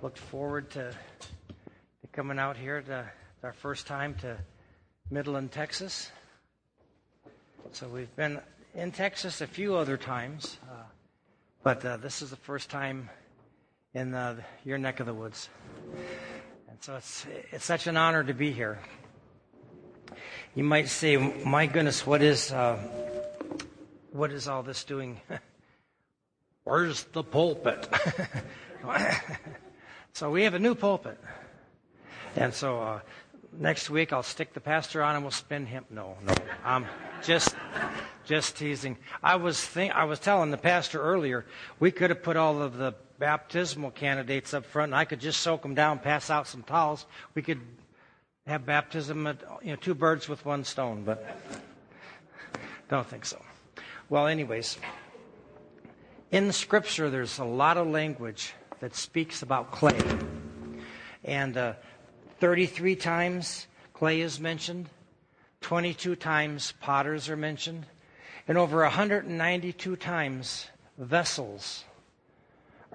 Looked forward to, to coming out here to our first time to Midland, Texas. So we've been in Texas a few other times, uh, but uh, this is the first time in uh, your neck of the woods. And so it's, it's such an honor to be here. You might say, my goodness, what is, uh, what is all this doing? Where's the pulpit? so we have a new pulpit. And so uh, next week I'll stick the pastor on and we'll spin him. No, no. I'm just, just teasing. I was think, I was telling the pastor earlier, we could have put all of the baptismal candidates up front and I could just soak them down, pass out some towels. We could have baptism at, you know, two birds with one stone, but don't think so. Well, anyways, in scripture, there's a lot of language that speaks about clay. And uh, 33 times clay is mentioned, 22 times potters are mentioned, and over 192 times vessels.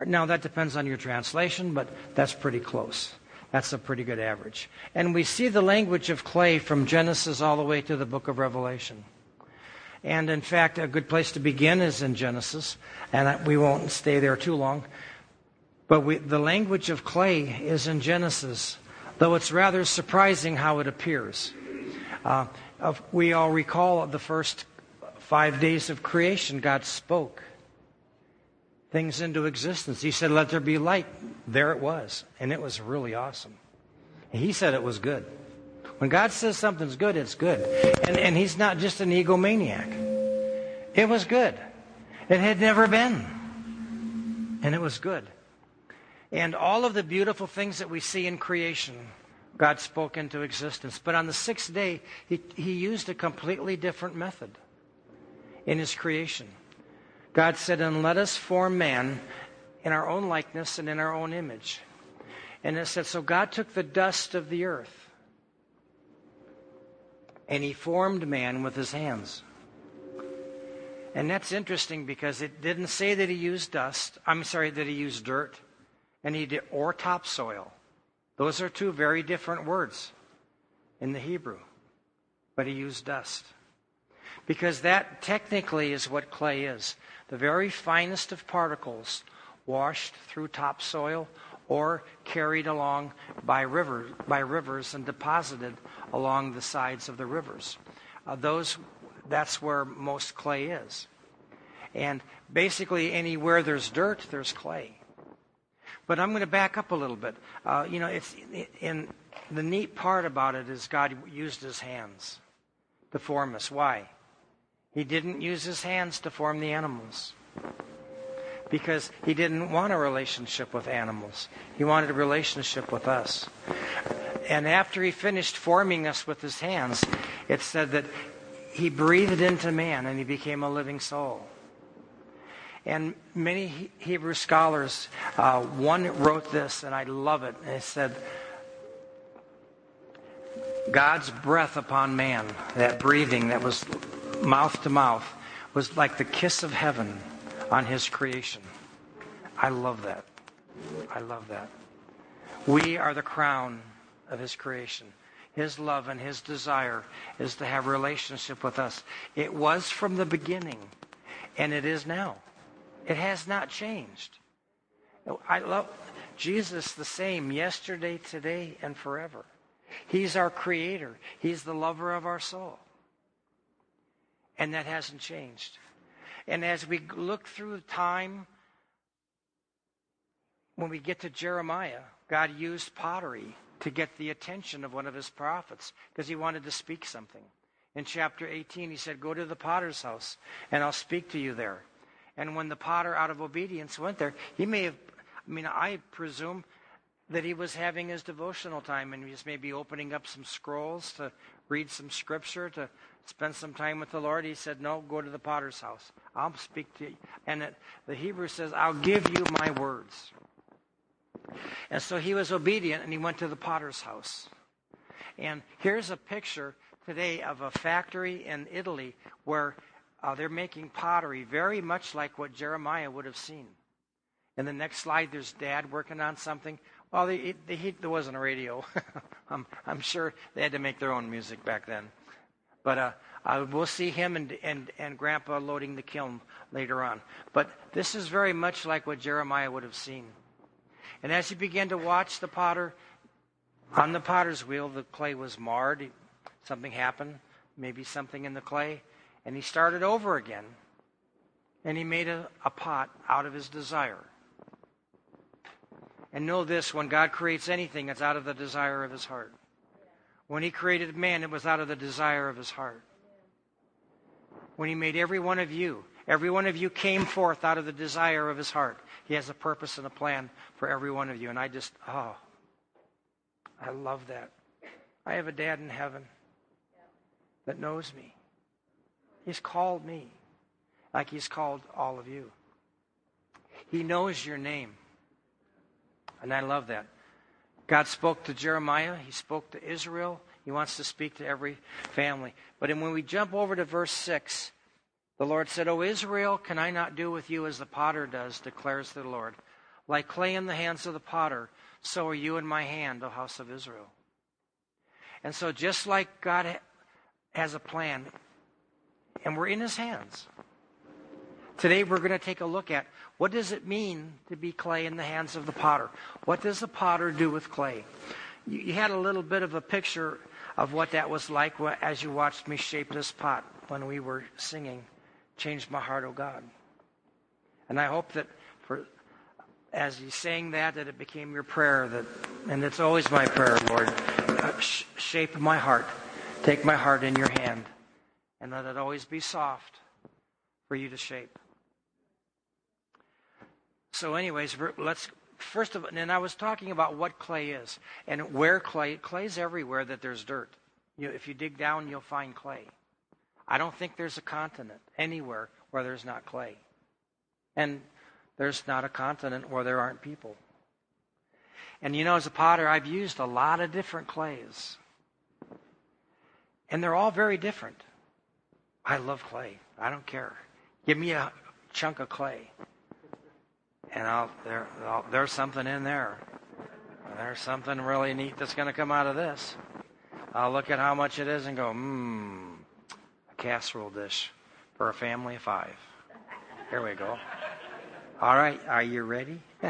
Now, that depends on your translation, but that's pretty close. That's a pretty good average. And we see the language of clay from Genesis all the way to the book of Revelation. And in fact, a good place to begin is in Genesis, and we won't stay there too long. But we, the language of clay is in Genesis though it's rather surprising how it appears. Uh, we all recall the first five days of creation, God spoke things into existence. He said, Let there be light. There it was. And it was really awesome. He said it was good. When God says something's good, it's good. And, and He's not just an egomaniac. It was good. It had never been. And it was good. And all of the beautiful things that we see in creation, God spoke into existence. But on the sixth day, he, he used a completely different method in his creation. God said, And let us form man in our own likeness and in our own image. And it said, So God took the dust of the earth and he formed man with his hands. And that's interesting because it didn't say that he used dust. I'm sorry, that he used dirt and he did, or topsoil. Those are two very different words in the Hebrew. But he used dust. Because that technically is what clay is the very finest of particles washed through topsoil or carried along by, by rivers and deposited along the sides of the rivers. Uh, those, that's where most clay is. And basically, anywhere there's dirt, there's clay. But I'm going to back up a little bit. Uh, you know, it's in the neat part about it is God used His hands to form us. Why? He didn't use His hands to form the animals because He didn't want a relationship with animals. He wanted a relationship with us. And after He finished forming us with His hands, it said that He breathed into man and he became a living soul. And many Hebrew scholars, uh, one wrote this, and I love it. And it said, God's breath upon man, that breathing that was mouth to mouth, was like the kiss of heaven on his creation. I love that. I love that. We are the crown of his creation. His love and his desire is to have relationship with us. It was from the beginning, and it is now. It has not changed. I love Jesus the same yesterday, today, and forever. He's our creator. He's the lover of our soul. And that hasn't changed. And as we look through time, when we get to Jeremiah, God used pottery to get the attention of one of his prophets because he wanted to speak something. In chapter 18, he said, Go to the potter's house and I'll speak to you there. And when the potter, out of obedience, went there, he may have, I mean, I presume that he was having his devotional time and he was maybe opening up some scrolls to read some scripture, to spend some time with the Lord. He said, No, go to the potter's house. I'll speak to you. And it, the Hebrew says, I'll give you my words. And so he was obedient and he went to the potter's house. And here's a picture today of a factory in Italy where uh, they're making pottery very much like what Jeremiah would have seen. In the next slide, there's dad working on something. Well, he, there wasn't a radio. I'm, I'm sure they had to make their own music back then. But uh, uh, we'll see him and, and, and Grandpa loading the kiln later on. But this is very much like what Jeremiah would have seen. And as he began to watch the potter, on the potter's wheel, the clay was marred. Something happened, maybe something in the clay. And he started over again. And he made a, a pot out of his desire. And know this when God creates anything, it's out of the desire of his heart. When he created man, it was out of the desire of his heart. When he made every one of you, every one of you came forth out of the desire of his heart. He has a purpose and a plan for every one of you. And I just, oh, I love that. I have a dad in heaven that knows me. He's called me like he's called all of you. He knows your name. And I love that. God spoke to Jeremiah, he spoke to Israel, he wants to speak to every family. But when we jump over to verse 6, the Lord said, O Israel, can I not do with you as the potter does, declares the Lord? Like clay in the hands of the potter, so are you in my hand, O house of Israel. And so, just like God has a plan, and we're in his hands, Today we're going to take a look at what does it mean to be clay in the hands of the potter? What does the potter do with clay? You, had a little bit of a picture of what that was like as you watched me shape this pot when we were singing, Change My Heart, O God. And I hope that for as you sang that, that it became your prayer. That, and it's always my prayer, Lord. Uh, sh- shape my heart. Take my heart in your hand. And let it always be soft for you to shape. So, anyways, let's first of all, and I was talking about what clay is and where clay clay's everywhere that there's dirt. You, know, if you dig down, you'll find clay. I don't think there's a continent anywhere where there's not clay, and there's not a continent where there aren't people. And you know, as a potter, I've used a lot of different clays, and they're all very different. I love clay. I don't care. Give me a chunk of clay and I'll, there, I'll, there's something in there. There's something really neat that's going to come out of this. I'll look at how much it is and go, mmm, a casserole dish for a family of five. Here we go. All right, are you ready?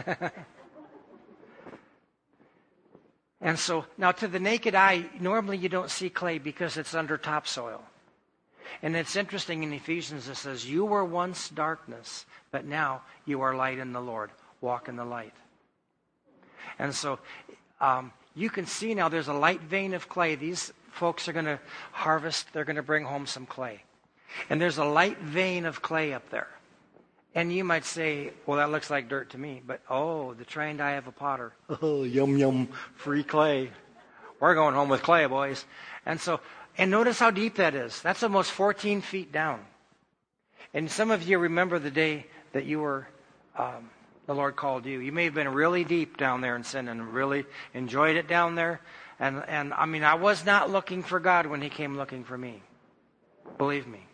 and so now to the naked eye, normally you don't see clay because it's under topsoil. And it's interesting in Ephesians, it says, You were once darkness, but now you are light in the Lord. Walk in the light. And so um, you can see now there's a light vein of clay. These folks are going to harvest, they're going to bring home some clay. And there's a light vein of clay up there. And you might say, well, that looks like dirt to me. But oh, the trained eye of a potter. Oh, yum, yum, free clay. We're going home with clay, boys. And so and notice how deep that is. That's almost 14 feet down. And some of you remember the day that you were, um, the Lord called you. You may have been really deep down there in sin and really enjoyed it down there. And, and I mean, I was not looking for God when He came looking for me. Believe me.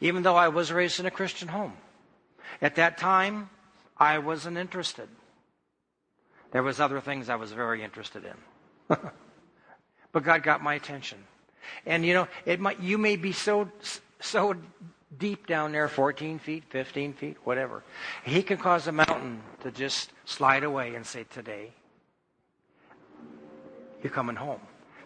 Even though I was raised in a Christian home. At that time, I wasn't interested. There was other things I was very interested in. but God got my attention. And you know, it might you may be so so deep down there, 14 feet, 15 feet, whatever. He can cause a mountain to just slide away and say, "Today, you're coming home.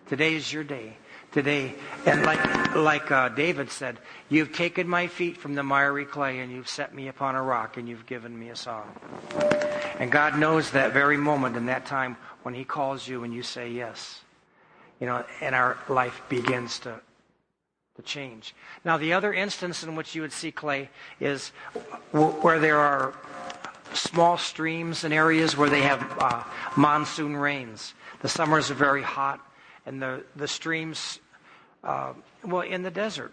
Today is your day." Today, and like like uh, David said, you've taken my feet from the miry clay and you've set me upon a rock and you've given me a song. And God knows that very moment and that time when He calls you and you say yes you know, and our life begins to, to change. Now, the other instance in which you would see clay is where there are small streams and areas where they have uh, monsoon rains. The summers are very hot, and the, the streams, uh, well, in the desert,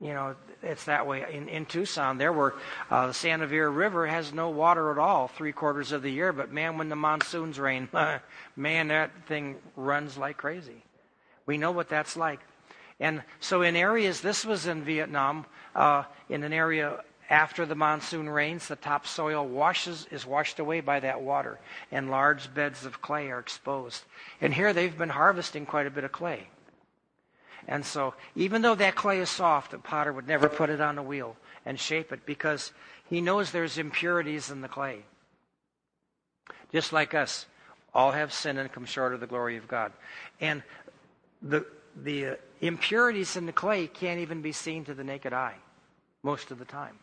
you know, it's that way. In, in Tucson, there were uh, the Santa Vera River has no water at all three quarters of the year, but man, when the monsoons rain, man, that thing runs like crazy. We know what that's like. And so, in areas, this was in Vietnam, uh, in an area after the monsoon rains, the topsoil washes, is washed away by that water, and large beds of clay are exposed. And here they've been harvesting quite a bit of clay. And so, even though that clay is soft, the potter would never put it on a wheel and shape it because he knows there's impurities in the clay. Just like us, all have sinned and come short of the glory of God. And the, the impurities in the clay can't even be seen to the naked eye most of the time.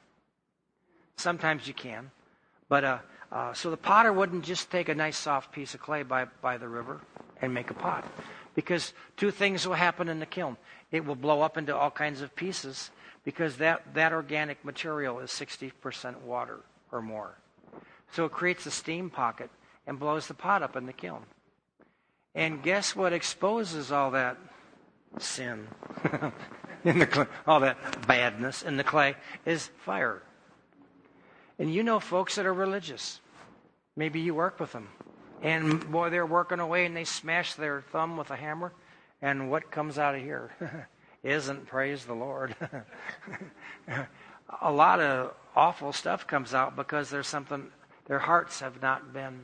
Sometimes you can. But uh, uh, so the potter wouldn't just take a nice soft piece of clay by, by the river and make a pot. Because two things will happen in the kiln. It will blow up into all kinds of pieces because that, that organic material is 60% water or more. So it creates a steam pocket and blows the pot up in the kiln. And guess what exposes all that sin in the all that badness in the clay is fire. And you know folks that are religious. Maybe you work with them. And boy, they're working away and they smash their thumb with a hammer. And what comes out of here isn't praise the Lord. a lot of awful stuff comes out because there's something, their hearts have not been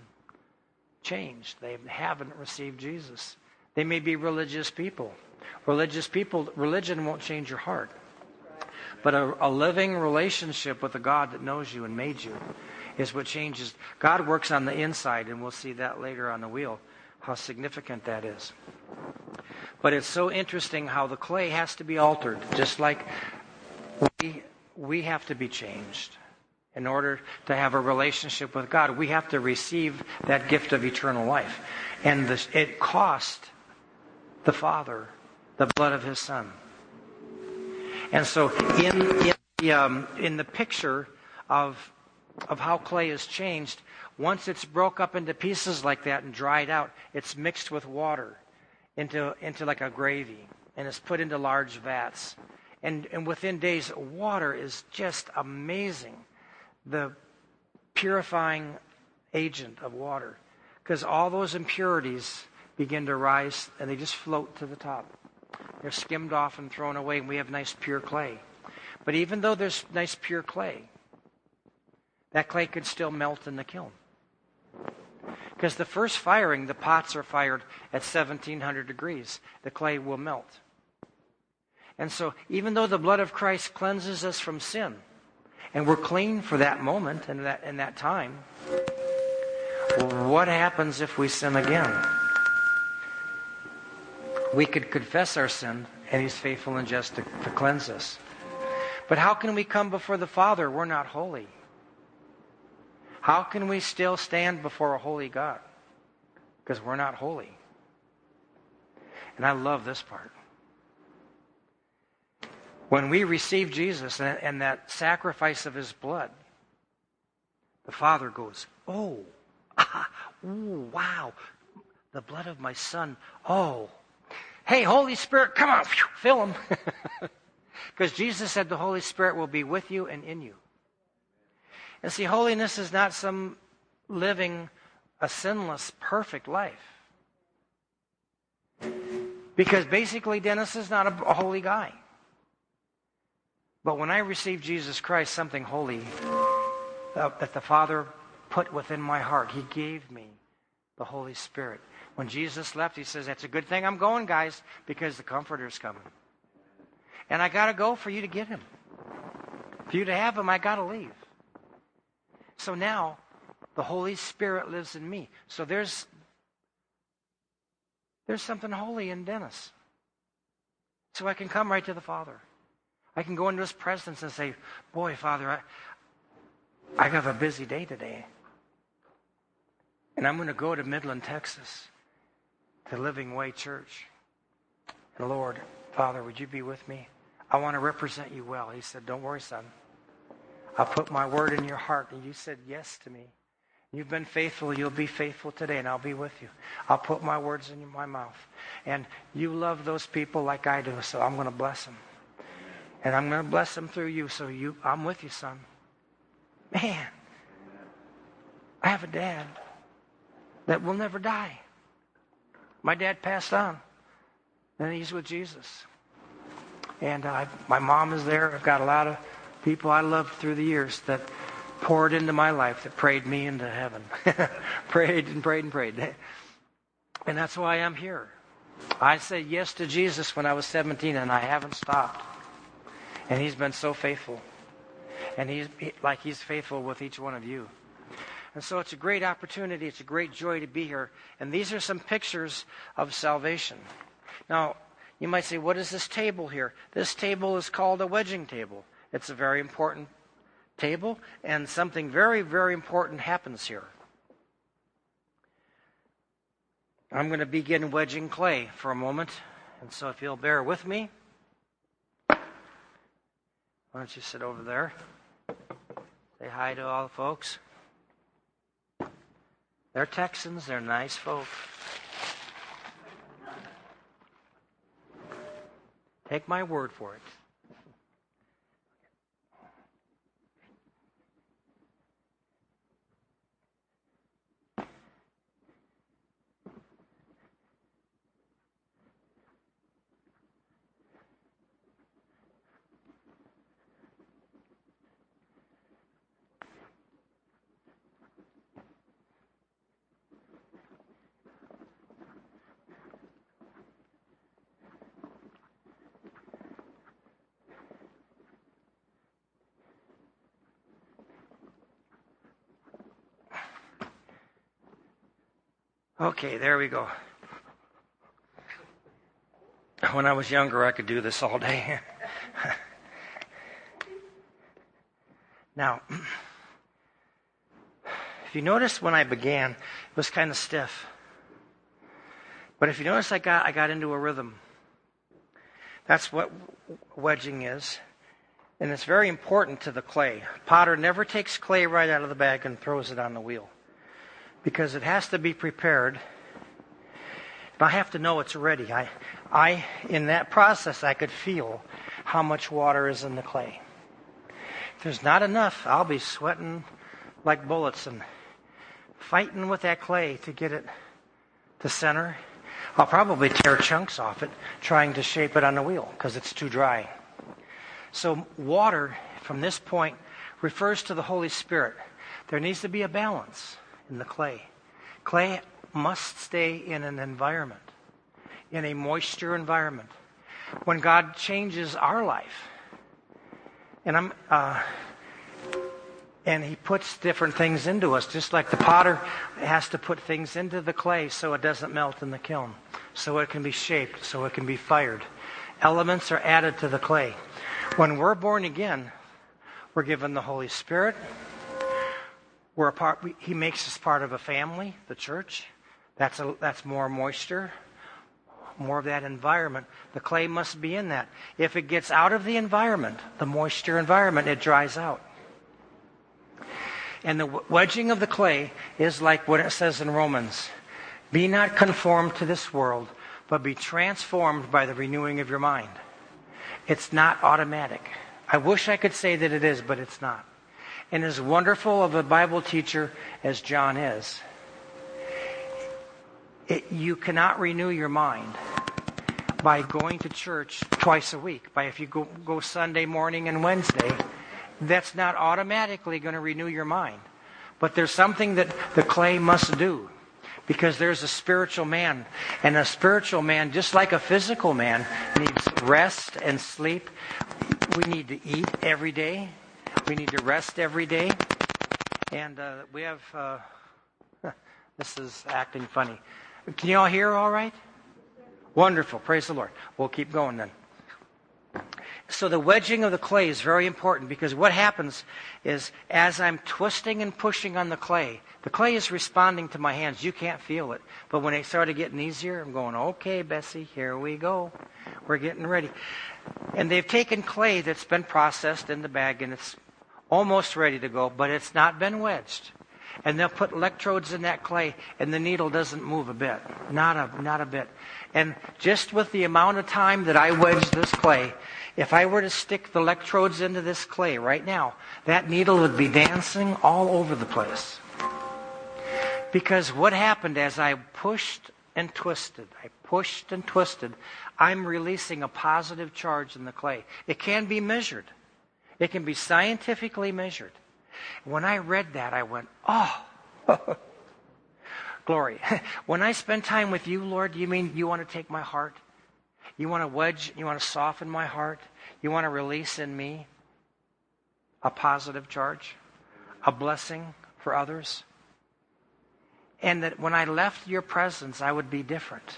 changed. They haven't received Jesus. They may be religious people. Religious people, religion won't change your heart. But a, a living relationship with a God that knows you and made you is what changes. God works on the inside, and we'll see that later on the wheel, how significant that is. But it's so interesting how the clay has to be altered, just like we, we have to be changed. In order to have a relationship with God, we have to receive that gift of eternal life. And this, it cost the Father the blood of His Son. And so, in, in, the, um, in the picture of, of how clay is changed, once it's broke up into pieces like that and dried out, it's mixed with water into, into like a gravy and it's put into large vats. And, and within days, water is just amazing. The purifying agent of water. Because all those impurities begin to rise and they just float to the top. They're skimmed off and thrown away, and we have nice pure clay. But even though there's nice pure clay, that clay could still melt in the kiln. Because the first firing, the pots are fired at 1700 degrees. The clay will melt. And so, even though the blood of Christ cleanses us from sin, and we're clean for that moment and that, in that time, what happens if we sin again? we could confess our sin, and He's faithful and just to, to cleanse us. But how can we come before the Father? We're not holy. How can we still stand before a holy God? Because we're not holy. And I love this part. When we receive Jesus and, that sacrifice of his blood, the Father goes, Oh, ah, ooh, wow, the blood of my Son. Oh, Hey, Holy Spirit, come on, fill him. Because Jesus said the Holy Spirit will be with you and in you. And see, holiness is not some living a sinless, perfect life. Because basically, Dennis is not a holy guy. But when I received Jesus Christ, something holy uh, that the Father put within my heart, He gave me the Holy Spirit. When Jesus left, he says, That's a good thing I'm going, guys, because the Comforter's coming. And I got to go for you to get him. For you to have him, I got to leave. So now, the Holy Spirit lives in me. So there's there's something holy in Dennis. So I can come right to the Father. I can go into his presence and say, Boy, Father, I, I have a busy day today. And I'm going to go to Midland, Texas to Living Way Church. And Lord, Father, would you be with me? I want to represent you well. He said, Don't worry, son. I'll put my word in your heart. And you said yes to me. You've been faithful. You'll be faithful today, and I'll be with you. I'll put my words in my mouth. And you love those people like I do, so I'm going to bless them. And I'm going to bless them through you, so you, I'm with you, son. Man, I have a dad that will never die. My dad passed on, and he's with Jesus. And uh, my mom is there. I've got a lot of people I loved through the years that poured into my life, that prayed me into heaven. prayed and prayed and prayed. And that's why I'm here. I said yes to Jesus when I was 17, and I haven't stopped. And He's been so faithful. And He's like He's faithful with each one of you. And so it's a great opportunity. It's a great joy to be here. And these are some pictures of salvation. Now, you might say, what is this table here? This table is called a wedging table. It's a very important table, and something very, very important happens here. I'm going to begin wedging clay for a moment, and so if you'll bear with me, don't you sit over there? Say hi to all the folks. They're Texans, they're nice folk. Take my word for it. Okay, there we go. When I was younger, I could do this all day. now, if you notice when I began, it was kind of stiff. But if you notice, I got, I got into a rhythm. That's what wedging is. And it's very important to the clay. Potter never takes clay right out of the bag and throws it on the wheel because it has to be prepared. I have to know it's ready. I, I, in that process, I could feel how much water is in the clay. If there's not enough, I'll be sweating like bullets and fighting with that clay to get it to center. I'll probably tear chunks off it trying to shape it on the wheel because it's too dry. So, water from this point refers to the Holy Spirit. There needs to be a balance in the clay. Clay must stay in an environment, in a moisture environment. When God changes our life, and I'm, uh, and He puts different things into us, just like the potter has to put things into the clay so it doesn't melt in the kiln, so it can be shaped, so it can be fired. Elements are added to the clay. When we're born again, we're given the Holy Spirit, we're a part, he makes us part of a family, the church. That's, a, that's more moisture, more of that environment. The clay must be in that. If it gets out of the environment, the moisture environment, it dries out. And the wedging of the clay is like what it says in Romans Be not conformed to this world, but be transformed by the renewing of your mind. It's not automatic. I wish I could say that it is, but it's not and as wonderful of a Bible teacher as John is, it, you cannot renew your mind by going to church twice a week. By if you go, go Sunday morning and Wednesday, that's not automatically going to renew your mind. But there's something that the clay must do because there's a spiritual man. And a spiritual man, just like a physical man, needs rest and sleep. We need to eat every day. We need to rest every day. And uh, we have, uh, this is acting funny. Can you all hear all right? Wonderful. Praise the Lord. We'll keep going then. So the wedging of the clay is very important because what happens is as I'm twisting and pushing on the clay, the clay is responding to my hands. You can't feel it. But when it started getting easier, I'm going, okay, Bessie, here we go. We're getting ready. And they've taken clay that's been processed in the bag and it's almost ready to go, but it's not been wedged. And they'll put electrodes in that clay, and the needle doesn't move a bit. Not a, not a bit. And just with the amount of time that I wedge this clay, if I were to stick the electrodes into this clay right now, that needle would be dancing all over the place. Because what happened as I pushed and twisted, I pushed and twisted, I'm releasing a positive charge in the clay. It can be measured. It can be scientifically measured. When I read that, I went, oh, glory. when I spend time with you, Lord, you mean you want to take my heart? You want to wedge, you want to soften my heart? You want to release in me a positive charge, a blessing for others? And that when I left your presence, I would be different.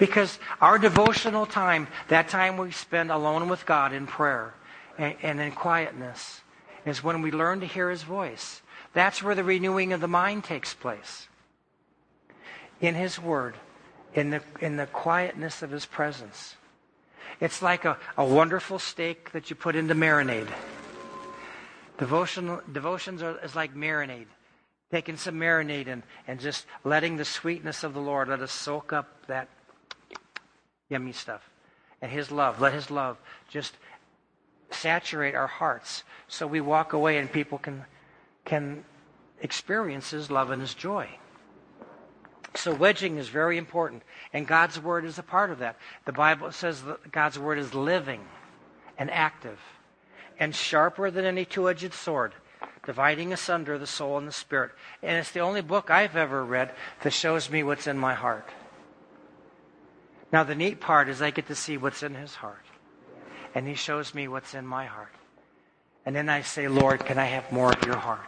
Because our devotional time, that time we spend alone with God in prayer and, and in quietness, is when we learn to hear His voice. That's where the renewing of the mind takes place. In His Word, in the, in the quietness of His presence. It's like a, a wonderful steak that you put into marinade. Devotion, devotions are, is like marinade. Taking some marinade and, and just letting the sweetness of the Lord let us soak up that yummy stuff. And His love, let His love just saturate our hearts so we walk away and people can, can experience His love and His joy. So wedging is very important, and God's Word is a part of that. The Bible says that God's Word is living and active and sharper than any two edged sword, dividing asunder the soul and the spirit. And it's the only book I've ever read that shows me what's in my heart. Now, the neat part is I get to see what's in his heart. And he shows me what's in my heart. And then I say, Lord, can I have more of your heart?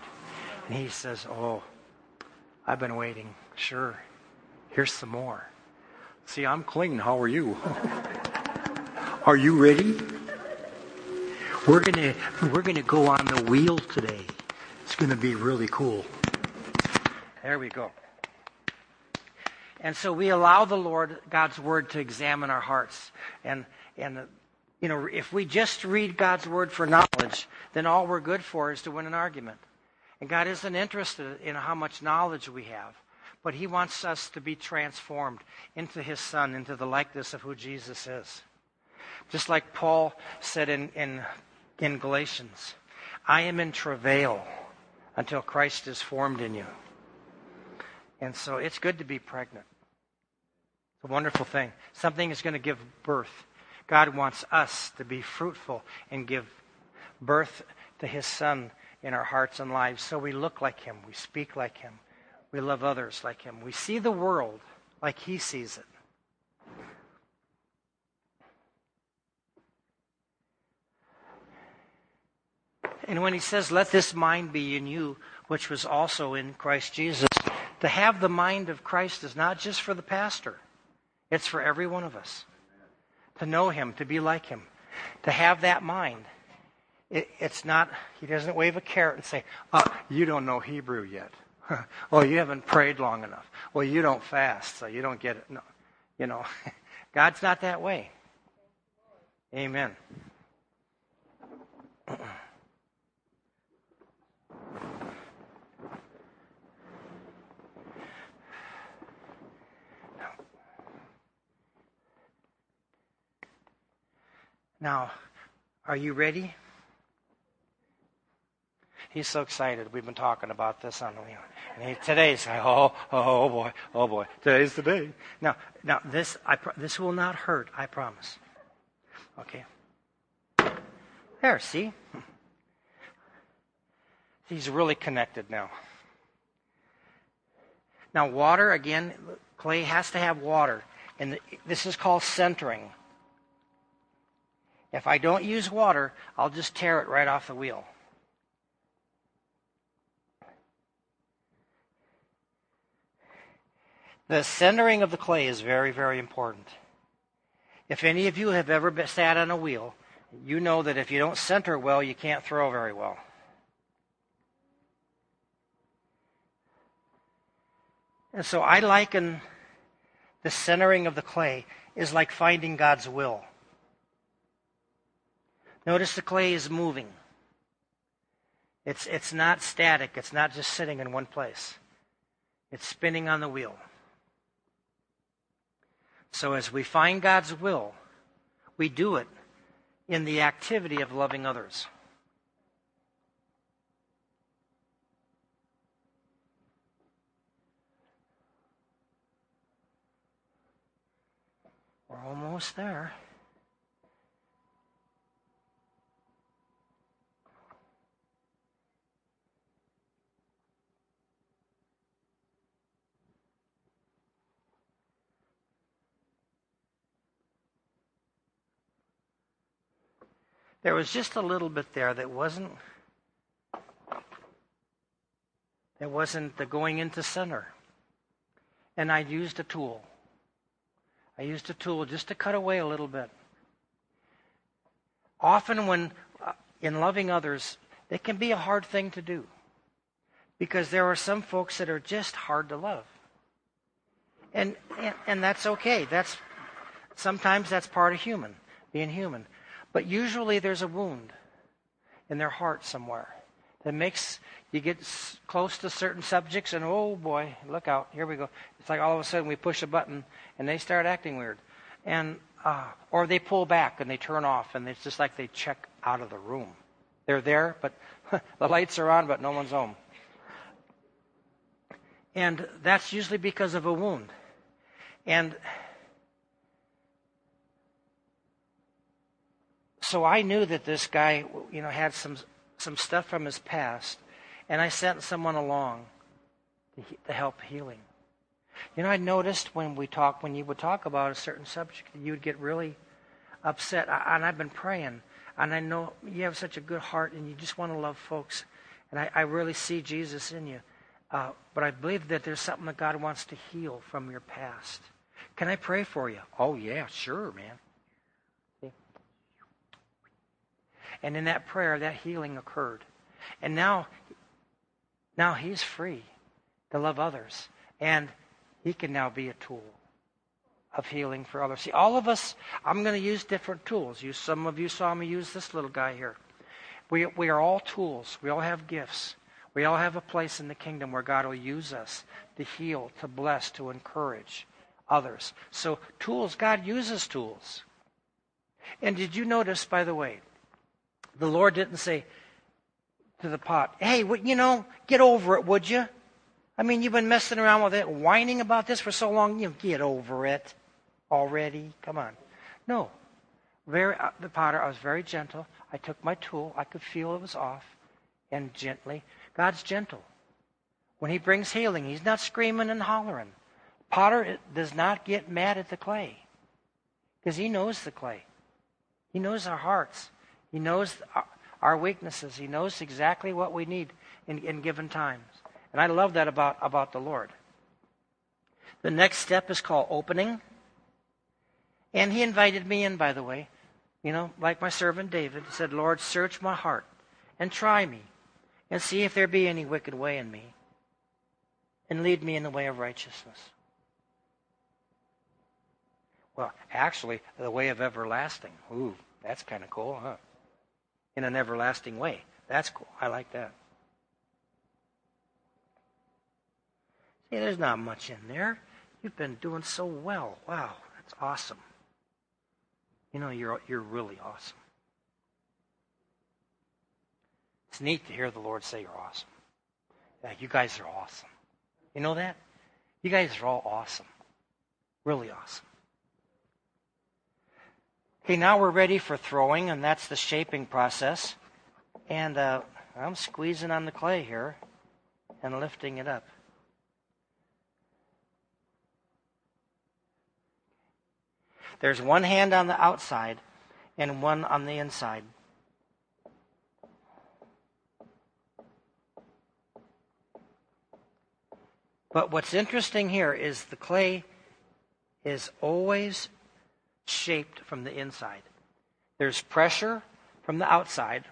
And he says, Oh, I've been waiting. Sure. Here's some more. See, I'm clean. How are you? are you ready? We're gonna we're gonna go on the wheel today. It's gonna be really cool. There we go. And so we allow the Lord, God's Word, to examine our hearts. And, and you know, if we just read God's Word for knowledge, then all we're good for is to win an argument. And God isn't interested in how much knowledge we have, but He wants us to be transformed into His Son, into the likeness of who Jesus is. Just like Paul said in, in, in Galatians, I am in travail until Christ is formed in you. And so it's good to be pregnant. It's a wonderful thing. Something is going to give birth. God wants us to be fruitful and give birth to His Son in our hearts and lives. So we look like Him, we speak like Him, we love others like Him, we see the world like He sees it. And when he says, Let this mind be in you, which was also in Christ Jesus, to have the mind of Christ is not just for the pastor, it's for every one of us. To know him, to be like him, to have that mind. It, it's not, he doesn't wave a carrot and say, oh, you don't know Hebrew yet. oh, you haven't prayed long enough. Well, you don't fast, so you don't get it. No. You know, God's not that way. Amen. Now, are you ready? He's so excited. We've been talking about this on the and he, today's oh, oh oh boy oh boy today's the day. Now now this I this will not hurt. I promise. Okay. There, see. He's really connected now. Now water again. Clay has to have water, and this is called centering. If I don't use water, I'll just tear it right off the wheel. The centering of the clay is very, very important. If any of you have ever sat on a wheel, you know that if you don't center well, you can't throw very well. And so I liken the centering of the clay is like finding God's will. Notice the clay is moving. It's, it's not static. It's not just sitting in one place. It's spinning on the wheel. So as we find God's will, we do it in the activity of loving others. We're almost there. There was just a little bit there that wasn't It wasn't the going into center. And I used a tool. I used a tool just to cut away a little bit. Often, when uh, in loving others, it can be a hard thing to do because there are some folks that are just hard to love. And, and, and that's okay. That's sometimes that's part of human, being human. But usually there's a wound in their heart somewhere that makes you get close to certain subjects and oh boy, look out, here we go. It's like all of a sudden we push a button and they start acting weird. And uh, or they pull back and they turn off and it's just like they check out of the room. They're there, but the lights are on, but no one's home. And that's usually because of a wound. And so I knew that this guy, you know, had some some stuff from his past, and I sent someone along to, help healing. You know, I noticed when we talk, when you would talk about a certain subject, you would get really upset. and I've been praying, and I know you have such a good heart, and you just want to love folks, and I, I really see Jesus in you. Uh, but I believe that there's something that God wants to heal from your past. Can I pray for you? Oh yeah, sure, man. And in that prayer, that healing occurred. And now, now he's free to love others. And he can now be a tool of healing for others. See, all of us, I'm going to use different tools. You, some of you saw me use this little guy here. We, we are all tools. We all have gifts. We all have a place in the kingdom where God will use us to heal, to bless, to encourage others. So, tools, God uses tools. And did you notice, by the way, the Lord didn't say to the pot, hey, you know, get over it, would you? I mean, you've been messing around with it, whining about this for so long. You know, get over it already. Come on. No. Very, uh, the potter, I was very gentle. I took my tool. I could feel it was off. And gently. God's gentle. When he brings healing, he's not screaming and hollering. Potter does not get mad at the clay because he knows the clay. He knows our hearts. He knows our weaknesses. He knows exactly what we need in, in given times. And I love that about, about the Lord. The next step is called opening. And he invited me in, by the way. You know, like my servant David, said, Lord, search my heart and try me and see if there be any wicked way in me and lead me in the way of righteousness. Well, actually, the way of everlasting. Ooh, that's kind of cool, huh? In an everlasting way. That's cool. I like that. See, there's not much in there. You've been doing so well. Wow, that's awesome. You know, you're, you're really awesome. It's neat to hear the Lord say you're awesome. Yeah, you guys are awesome. You know that? You guys are all awesome. Really awesome. Okay, now we're ready for throwing, and that's the shaping process. And uh, I'm squeezing on the clay here and lifting it up. There's one hand on the outside and one on the inside. But what's interesting here is the clay is always shaped from the inside. There's pressure from the outside,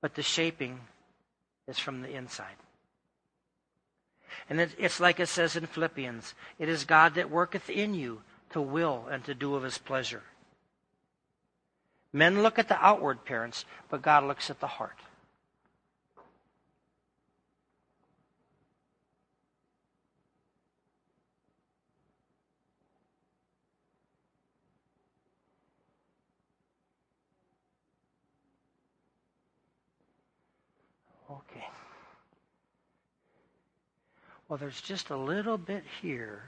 but the shaping is from the inside. And it's like it says in Philippians it is God that worketh in you to will and to do of his pleasure. Men look at the outward appearance, but God looks at the heart. Okay. Well, there's just a little bit here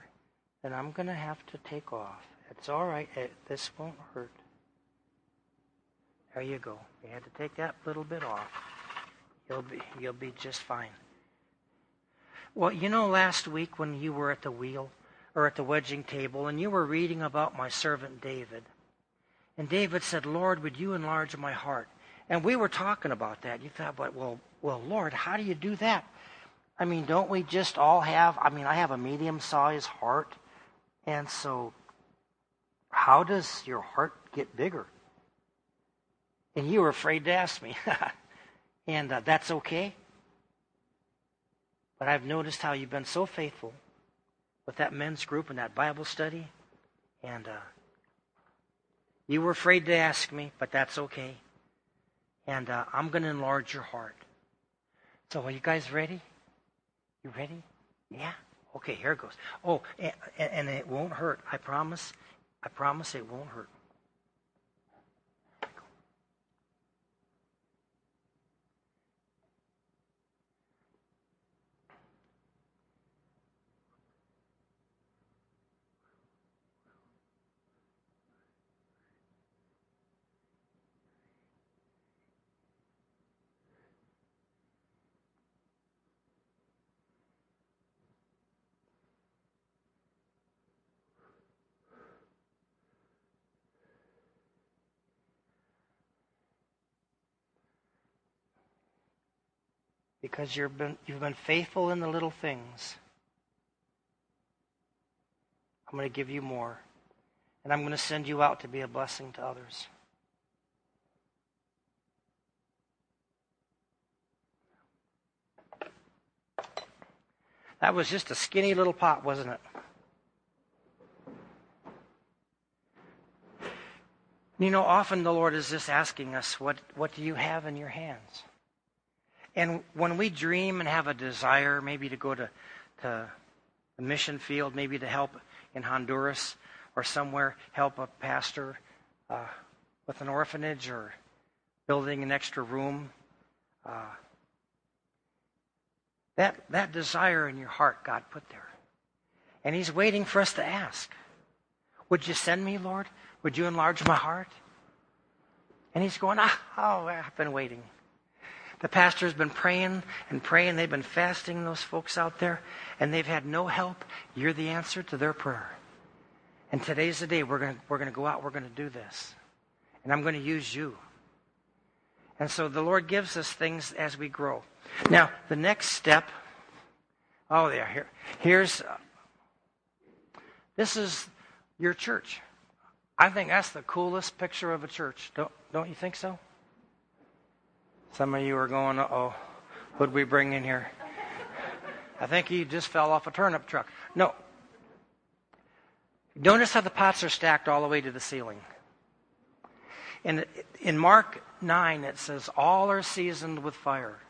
that I'm going to have to take off. It's all right. It, this won't hurt. There you go. You had to take that little bit off. You'll be you'll be just fine. Well, you know last week when you were at the wheel or at the wedging table and you were reading about my servant David And David said, Lord, would you enlarge my heart? And we were talking about that. You thought, but well, well, Lord, how do you do that? I mean, don't we just all have, I mean, I have a medium sized heart. And so, how does your heart get bigger? And you were afraid to ask me. and uh, that's okay. But I've noticed how you've been so faithful with that men's group and that Bible study. And uh, you were afraid to ask me, but that's okay. And uh, I'm going to enlarge your heart. So, are you guys ready? You ready? Yeah? Okay, here it goes. Oh, and, and it won't hurt. I promise. I promise it won't hurt. Because you've been, you've been faithful in the little things. I'm going to give you more. And I'm going to send you out to be a blessing to others. That was just a skinny little pot, wasn't it? You know, often the Lord is just asking us, what, what do you have in your hands? And when we dream and have a desire, maybe to go to, to the mission field, maybe to help in Honduras or somewhere, help a pastor uh, with an orphanage or building an extra room, uh, that, that desire in your heart, God put there. And He's waiting for us to ask Would you send me, Lord? Would you enlarge my heart? And He's going, ah, Oh, I've been waiting. The pastor's been praying and praying. They've been fasting, those folks out there, and they've had no help. You're the answer to their prayer. And today's the day we're going we're to go out, we're going to do this. And I'm going to use you. And so the Lord gives us things as we grow. Now, the next step, oh, there, here, here's, uh, this is your church. I think that's the coolest picture of a church. Don't, don't you think so? Some of you are going, oh, who'd we bring in here? I think he just fell off a turnip truck. No. Notice how the pots are stacked all the way to the ceiling. In, in Mark 9, it says, All are seasoned with fire.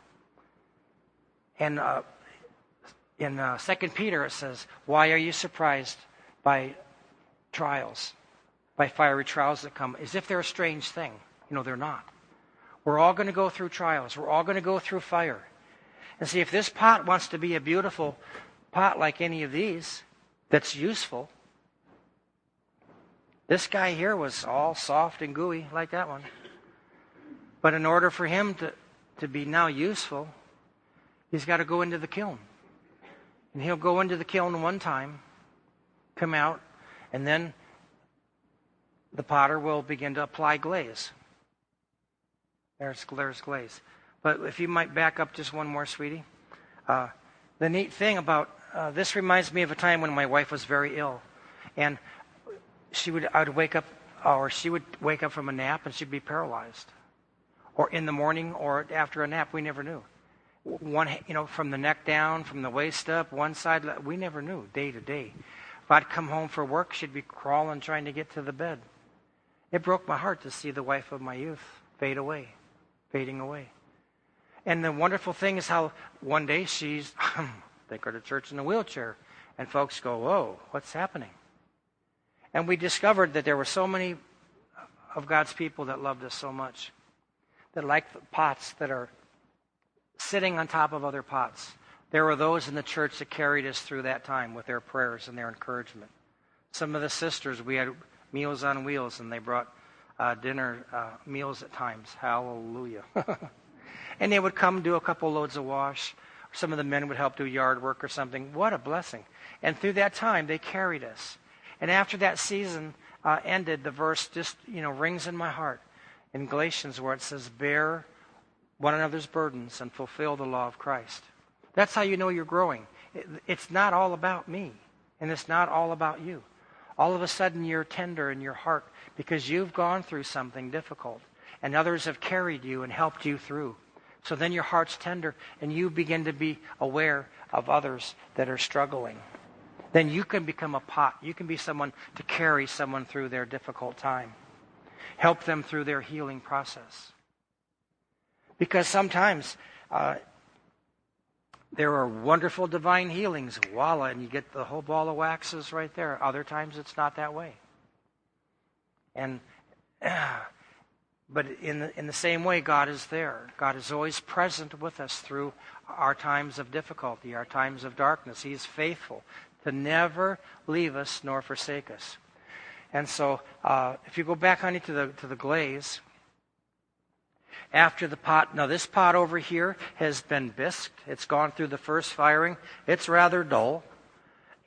And uh, in uh, 2 Peter, it says, Why are you surprised by trials, by fiery trials that come? As if they're a strange thing. You know, they're not. We're all going to go through trials. We're all going to go through fire. And see, if this pot wants to be a beautiful pot like any of these that's useful, this guy here was all soft and gooey like that one. But in order for him to, to be now useful, he's got to go into the kiln. And he'll go into the kiln one time, come out, and then the potter will begin to apply glaze. There's, there's glaze. But if you might back up just one more, sweetie. Uh, the neat thing about uh, this reminds me of a time when my wife was very ill, and she would I would wake up, or she would wake up from a nap and she'd be paralyzed, or in the morning or after a nap. We never knew. One, you know, from the neck down, from the waist up, one side. We never knew day to day. If I'd come home for work, she'd be crawling trying to get to the bed. It broke my heart to see the wife of my youth fade away fading away. And the wonderful thing is how one day she's, they go to church in a wheelchair, and folks go, Whoa, what's happening? And we discovered that there were so many of God's people that loved us so much, that like pots that are sitting on top of other pots. There were those in the church that carried us through that time with their prayers and their encouragement. Some of the sisters, we had meals on wheels, and they brought uh, dinner uh, meals at times. Hallelujah. and they would come do a couple loads of wash. Some of the men would help do yard work or something. What a blessing. And through that time, they carried us. And after that season, uh, ended, the verse just, you know, rings in my heart in Galatians where it says, Bear one another's burdens and fulfill the law of Christ. That's how you know you're growing. It's not all about me, and it's not all about you. All of a sudden, you're tender in your heart because you've gone through something difficult, and others have carried you and helped you through. So then your heart's tender, and you begin to be aware of others that are struggling. Then you can become a pot. You can be someone to carry someone through their difficult time, help them through their healing process. Because sometimes uh, there are wonderful divine healings, voila, and you get the whole ball of waxes right there. Other times it's not that way. And but in the, in the same way, God is there. God is always present with us through our times of difficulty, our times of darkness. He is faithful to never leave us nor forsake us. And so, uh, if you go back, honey, to the to the glaze, after the pot. Now, this pot over here has been bisqued. It's gone through the first firing. It's rather dull.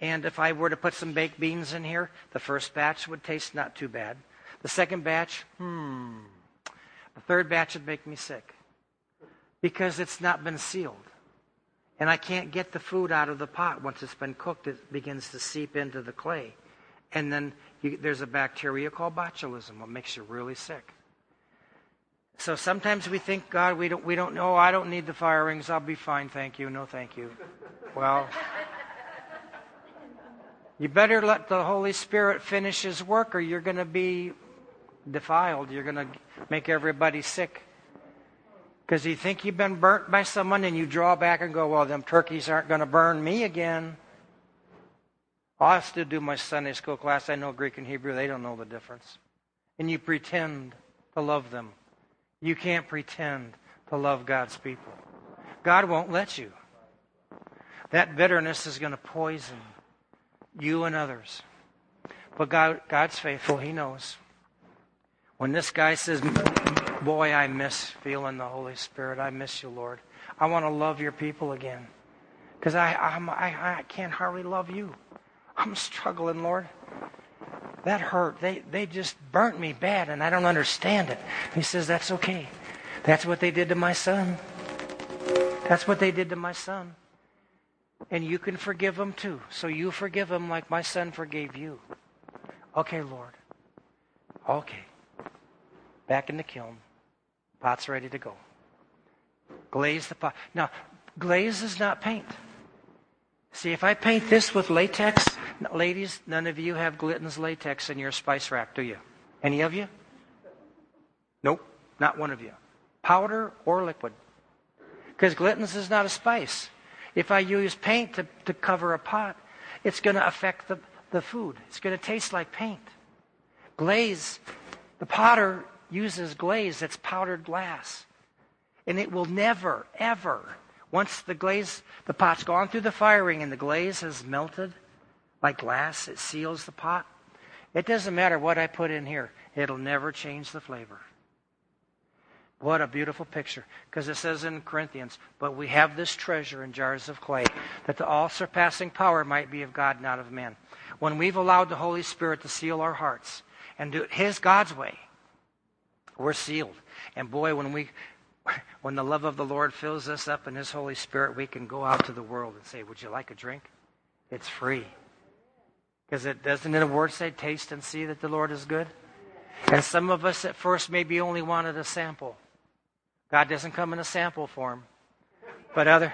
And if I were to put some baked beans in here, the first batch would taste not too bad. The second batch, hmm. The third batch would make me sick because it's not been sealed. And I can't get the food out of the pot. Once it's been cooked, it begins to seep into the clay. And then you, there's a bacteria called botulism, what makes you really sick. So sometimes we think, God, we don't, we don't know. I don't need the firings. I'll be fine. Thank you. No, thank you. Well, you better let the Holy Spirit finish His work or you're going to be defiled. You're going to make everybody sick. Because you think you've been burnt by someone and you draw back and go, well, them turkeys aren't going to burn me again. I still do my Sunday school class. I know Greek and Hebrew. They don't know the difference. And you pretend to love them. You can't pretend to love God's people. God won't let you. That bitterness is going to poison you and others. But God, God's faithful. He knows. When this guy says, Boy, I miss feeling the Holy Spirit. I miss you, Lord. I want to love your people again. Because I, I, I can't hardly love you. I'm struggling, Lord that hurt. They, they just burnt me bad, and I don't understand it. He says, That's okay. That's what they did to my son. That's what they did to my son. And you can forgive them too. So you forgive them like my son forgave you. Okay, Lord. Okay. Back in the kiln. Pot's ready to go. Glaze the pot. Now, glaze is not paint. See, if I paint this with latex, ladies, none of you have Glidden's latex in your spice rack, do you? Any of you? Nope, not one of you. Powder or liquid. Because Glidden's is not a spice. If I use paint to, to cover a pot, it's going to affect the, the food. It's going to taste like paint. Glaze, the potter uses glaze that's powdered glass. And it will never, ever once the glaze, the pot's gone through the firing and the glaze has melted like glass, it seals the pot. It doesn't matter what I put in here, it'll never change the flavor. What a beautiful picture. Because it says in Corinthians, but we have this treasure in jars of clay, that the all surpassing power might be of God, not of men. When we've allowed the Holy Spirit to seal our hearts and do it His God's way, we're sealed. And boy, when we when the love of the Lord fills us up in His Holy Spirit, we can go out to the world and say, Would you like a drink? It's free. Because it doesn't in a word say, taste and see that the Lord is good? And some of us at first maybe only wanted a sample. God doesn't come in a sample form. But other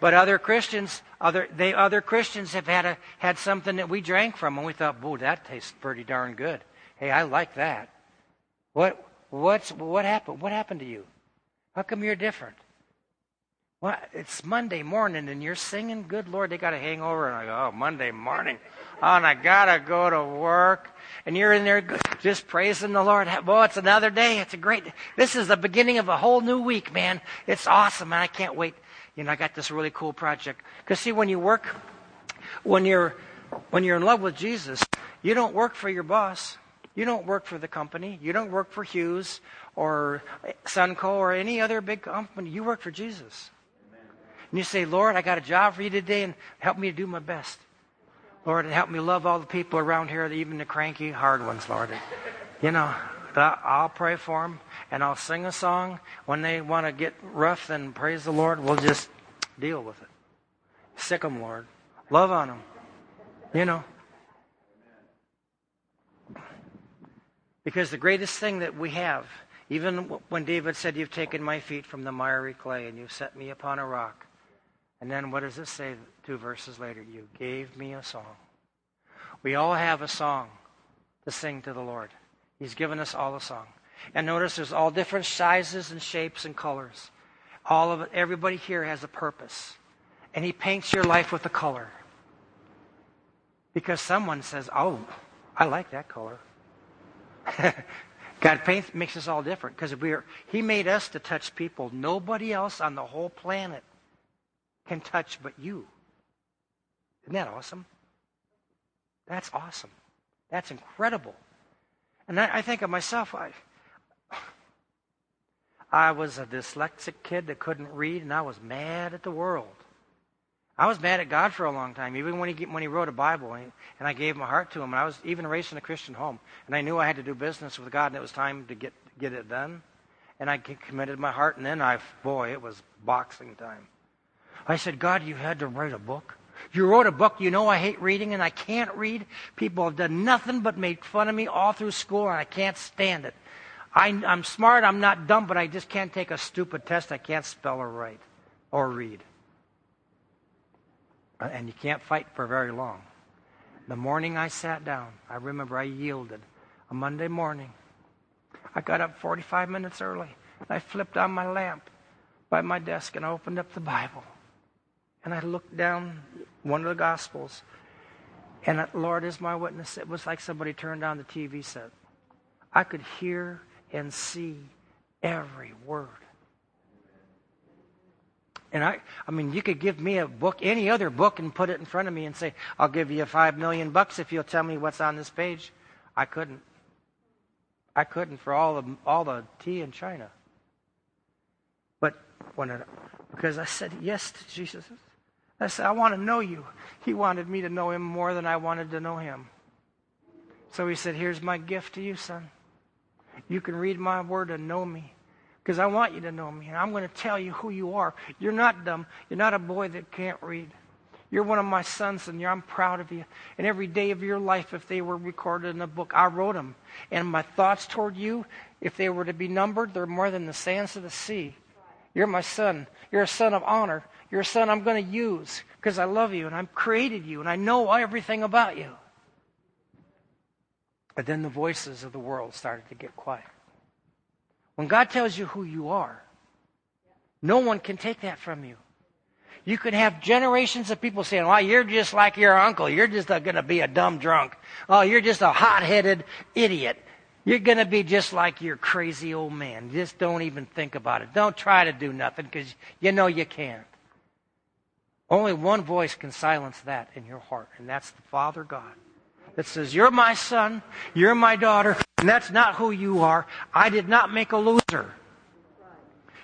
but other Christians, other they other Christians have had a had something that we drank from and we thought, "Boy, that tastes pretty darn good." Hey, I like that. What what's what happened? What happened to you? How come you're different? Well, it's Monday morning and you're singing. Good Lord, they got a hangover. And I go, oh, Monday morning. Oh, and I got to go to work. And you're in there just praising the Lord. Boy, it's another day. It's a great, this is the beginning of a whole new week, man. It's awesome. And I can't wait. You know, I got this really cool project. Because see, when you work, when you're, when you're in love with Jesus, you don't work for your boss. You don't work for the company. You don't work for Hughes or Sunco or any other big company. You work for Jesus. And you say, Lord, I got a job for you today and help me to do my best. Lord, and help me love all the people around here, even the cranky, hard ones, Lord. You know, I'll pray for them and I'll sing a song. When they want to get rough and praise the Lord, we'll just deal with it. Sick them, Lord. Love on them. You know. Because the greatest thing that we have, even when David said, You've taken my feet from the miry clay and you've set me upon a rock. And then what does it say two verses later? You gave me a song. We all have a song to sing to the Lord. He's given us all a song. And notice there's all different sizes and shapes and colors. All of it, everybody here has a purpose. And He paints your life with a color. Because someone says, Oh, I like that color. God paints, makes us all different because we are, He made us to touch people. Nobody else on the whole planet can touch but you. Isn't that awesome? That's awesome. That's incredible. And I, I think of myself, I, I was a dyslexic kid that couldn't read, and I was mad at the world. I was mad at God for a long time, even when he when he wrote a Bible, and and I gave my heart to him. And I was even raised in a Christian home, and I knew I had to do business with God, and it was time to get get it done. And I committed my heart, and then I, boy, it was boxing time. I said, God, you had to write a book. You wrote a book. You know I hate reading, and I can't read. People have done nothing but made fun of me all through school, and I can't stand it. I, I'm smart. I'm not dumb, but I just can't take a stupid test. I can't spell or write or read. Uh, and you can't fight for very long. The morning I sat down, I remember I yielded. A Monday morning, I got up 45 minutes early. And I flipped on my lamp by my desk and I opened up the Bible. And I looked down one of the Gospels. And Lord is my witness. It was like somebody turned on the TV set. I could hear and see every word. And I, I mean, you could give me a book, any other book, and put it in front of me and say, I'll give you five million bucks if you'll tell me what's on this page. I couldn't. I couldn't for all the, all the tea in China. But when it, because I said yes to Jesus, I said, I want to know you. He wanted me to know him more than I wanted to know him. So he said, Here's my gift to you, son. You can read my word and know me because I want you to know me, and I'm going to tell you who you are. You're not dumb. You're not a boy that can't read. You're one of my sons, and I'm proud of you. And every day of your life, if they were recorded in a book, I wrote them. And my thoughts toward you, if they were to be numbered, they're more than the sands of the sea. You're my son. You're a son of honor. You're a son I'm going to use because I love you and I've created you and I know everything about you. But then the voices of the world started to get quiet. When God tells you who you are, no one can take that from you. You can have generations of people saying, well, you're just like your uncle. You're just going to be a dumb drunk. Oh, you're just a hot-headed idiot. You're going to be just like your crazy old man. Just don't even think about it. Don't try to do nothing because you know you can't. Only one voice can silence that in your heart, and that's the Father God that says, You're my son, you're my daughter, and that's not who you are. I did not make a loser.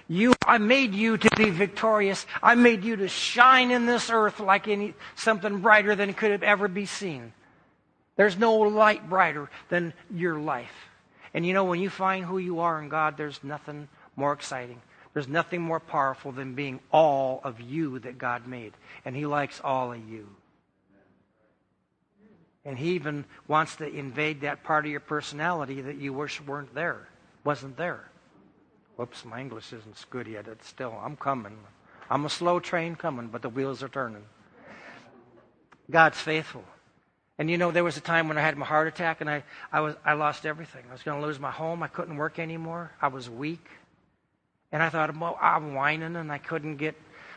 You, I made you to be victorious. I made you to shine in this earth like any, something brighter than could have ever be seen. There's no light brighter than your life. And you know, when you find who you are in God, there's nothing more exciting. There's nothing more powerful than being all of you that God made. And He likes all of you. And he even wants to invade that part of your personality that you wish weren't there, wasn't there. Whoops, my English isn't as good yet. It's still, I'm coming. I'm a slow train coming, but the wheels are turning. God's faithful. And you know, there was a time when I had my heart attack and I, I, was, I lost everything. I was going to lose my home. I couldn't work anymore. I was weak. And I thought, well, I'm whining and I couldn't get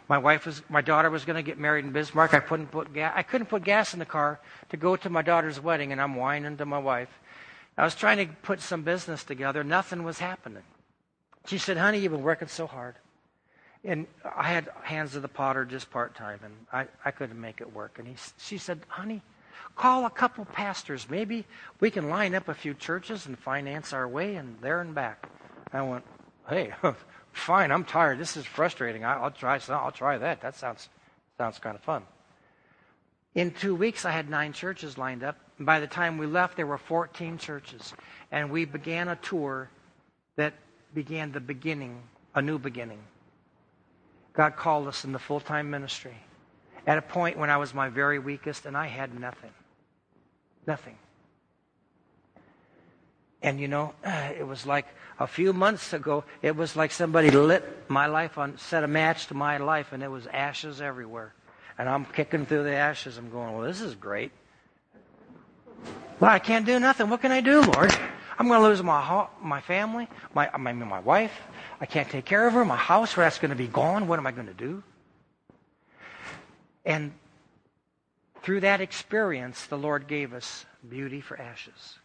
my wife was, my daughter was going to get married in Bismarck. I couldn't put gas. I couldn't put gas in the car to go to my daughter's wedding, and I'm whining to my wife. I was trying to put some business together. Nothing was happening. She said, "Honey, you've been working so hard." And I had hands of the potter just part time, and I, I couldn't make it work. And he, she said, "Honey, call a couple pastors. Maybe we can line up a few churches and finance our way and there and back." I went, "Hey, Fine, I'm tired. This is frustrating. I'll try. I'll try that. That sounds sounds kind of fun. In two weeks, I had nine churches lined up. And by the time we left, there were 14 churches. And we began a tour that began the beginning, a new beginning. God called us in the full time ministry at a point when I was my very weakest and I had nothing. Nothing. And you know, uh, it was like a few months ago, it was like somebody lit my life on, set a match to my life, and it was ashes everywhere. And I'm kicking through the ashes. I'm going, well, this is great. Well, I can't do nothing. What can I do, Lord? I'm going to lose my my family, my my my wife. I can't take care of her. My house, that's going to be gone. What am I going to do? And through that experience, the Lord gave us beauty for ashes.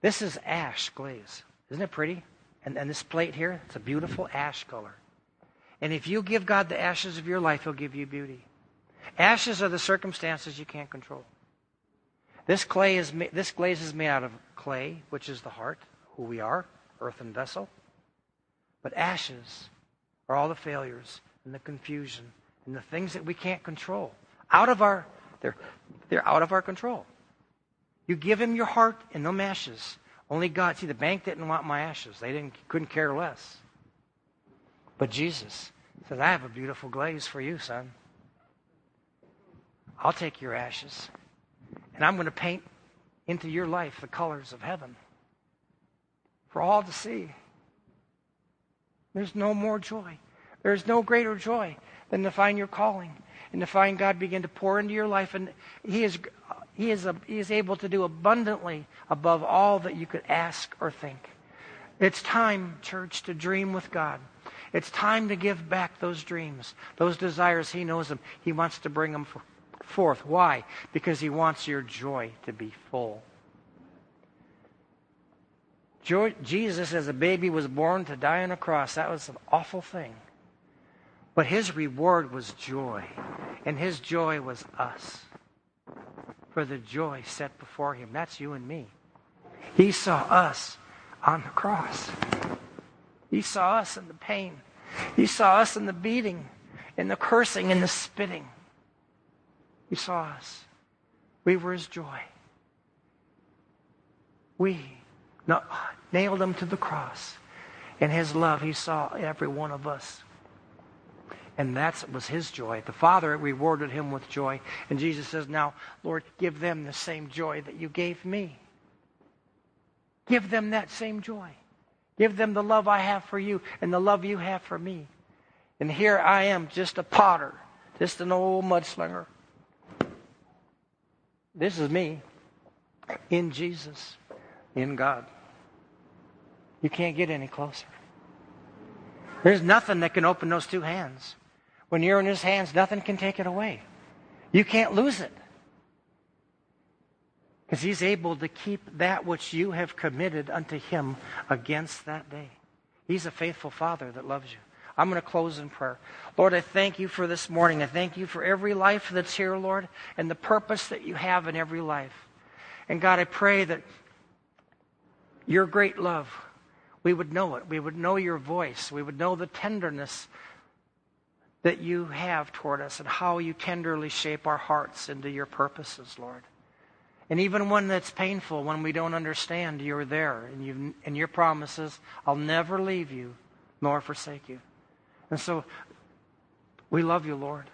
This is ash glaze. Isn't it pretty? And, and this plate here, it's a beautiful ash color. And if you give God the ashes of your life, He'll give you beauty. Ashes are the circumstances you can't control. This clay is this glaze is made out of clay, which is the heart, who we are, earthen vessel. But ashes are all the failures and the confusion and the things that we can't control. Out of our they're they're out of our control. You give him your heart and no ashes. Only God. See, the bank didn't want my ashes. They didn't couldn't care less. But Jesus said, I have a beautiful glaze for you, son. I'll take your ashes. And I'm going to paint into your life the colors of heaven for all to see. There's no more joy. There's no greater joy than to find your calling and to find God begin to pour into your life. And He is, he is, a, he is able to do abundantly above all that you could ask or think. It's time, church, to dream with God. It's time to give back those dreams, those desires. He knows them. He wants to bring them forth. Why? Because He wants your joy to be full. Joy, Jesus, as a baby, was born to die on a cross. That was an awful thing. But His reward was joy, and His joy was us. For the joy set before Him. That's you and me. He saw us on the cross. He saw us in the pain. He saw us in the beating, in the cursing, in the spitting. He saw us. We were his joy. We nailed him to the cross. In his love, he saw every one of us. And that was his joy. The Father rewarded him with joy. And Jesus says, Now, Lord, give them the same joy that you gave me. Give them that same joy. Give them the love I have for you and the love you have for me. And here I am, just a potter, just an old mudslinger. This is me in Jesus, in God. You can't get any closer. There's nothing that can open those two hands. When you're in His hands, nothing can take it away. You can't lose it. Because he's able to keep that which you have committed unto him against that day. He's a faithful father that loves you. I'm going to close in prayer. Lord, I thank you for this morning. I thank you for every life that's here, Lord, and the purpose that you have in every life. And God, I pray that your great love, we would know it. We would know your voice. We would know the tenderness that you have toward us and how you tenderly shape our hearts into your purposes, Lord. And even when that's painful, when we don't understand, you're there. And, you and your promises, I'll never leave you nor forsake you. And so we love you, Lord.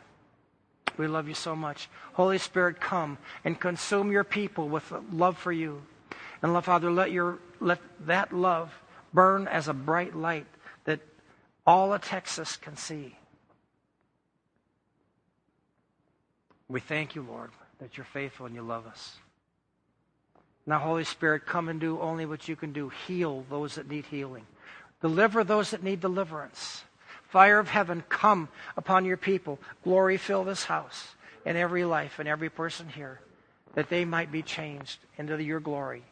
We love you so much. Holy Spirit, come and consume your people with love for you. And Father, let, your, let that love burn as a bright light that all of Texas can see. We thank you, Lord, that you're faithful and you love us. Now, Holy Spirit, come and do only what you can do. Heal those that need healing. Deliver those that need deliverance. Fire of heaven, come upon your people. Glory fill this house and every life and every person here, that they might be changed into your glory,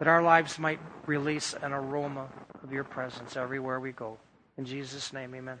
that our lives might release an aroma of your presence everywhere we go. In Jesus' name, amen.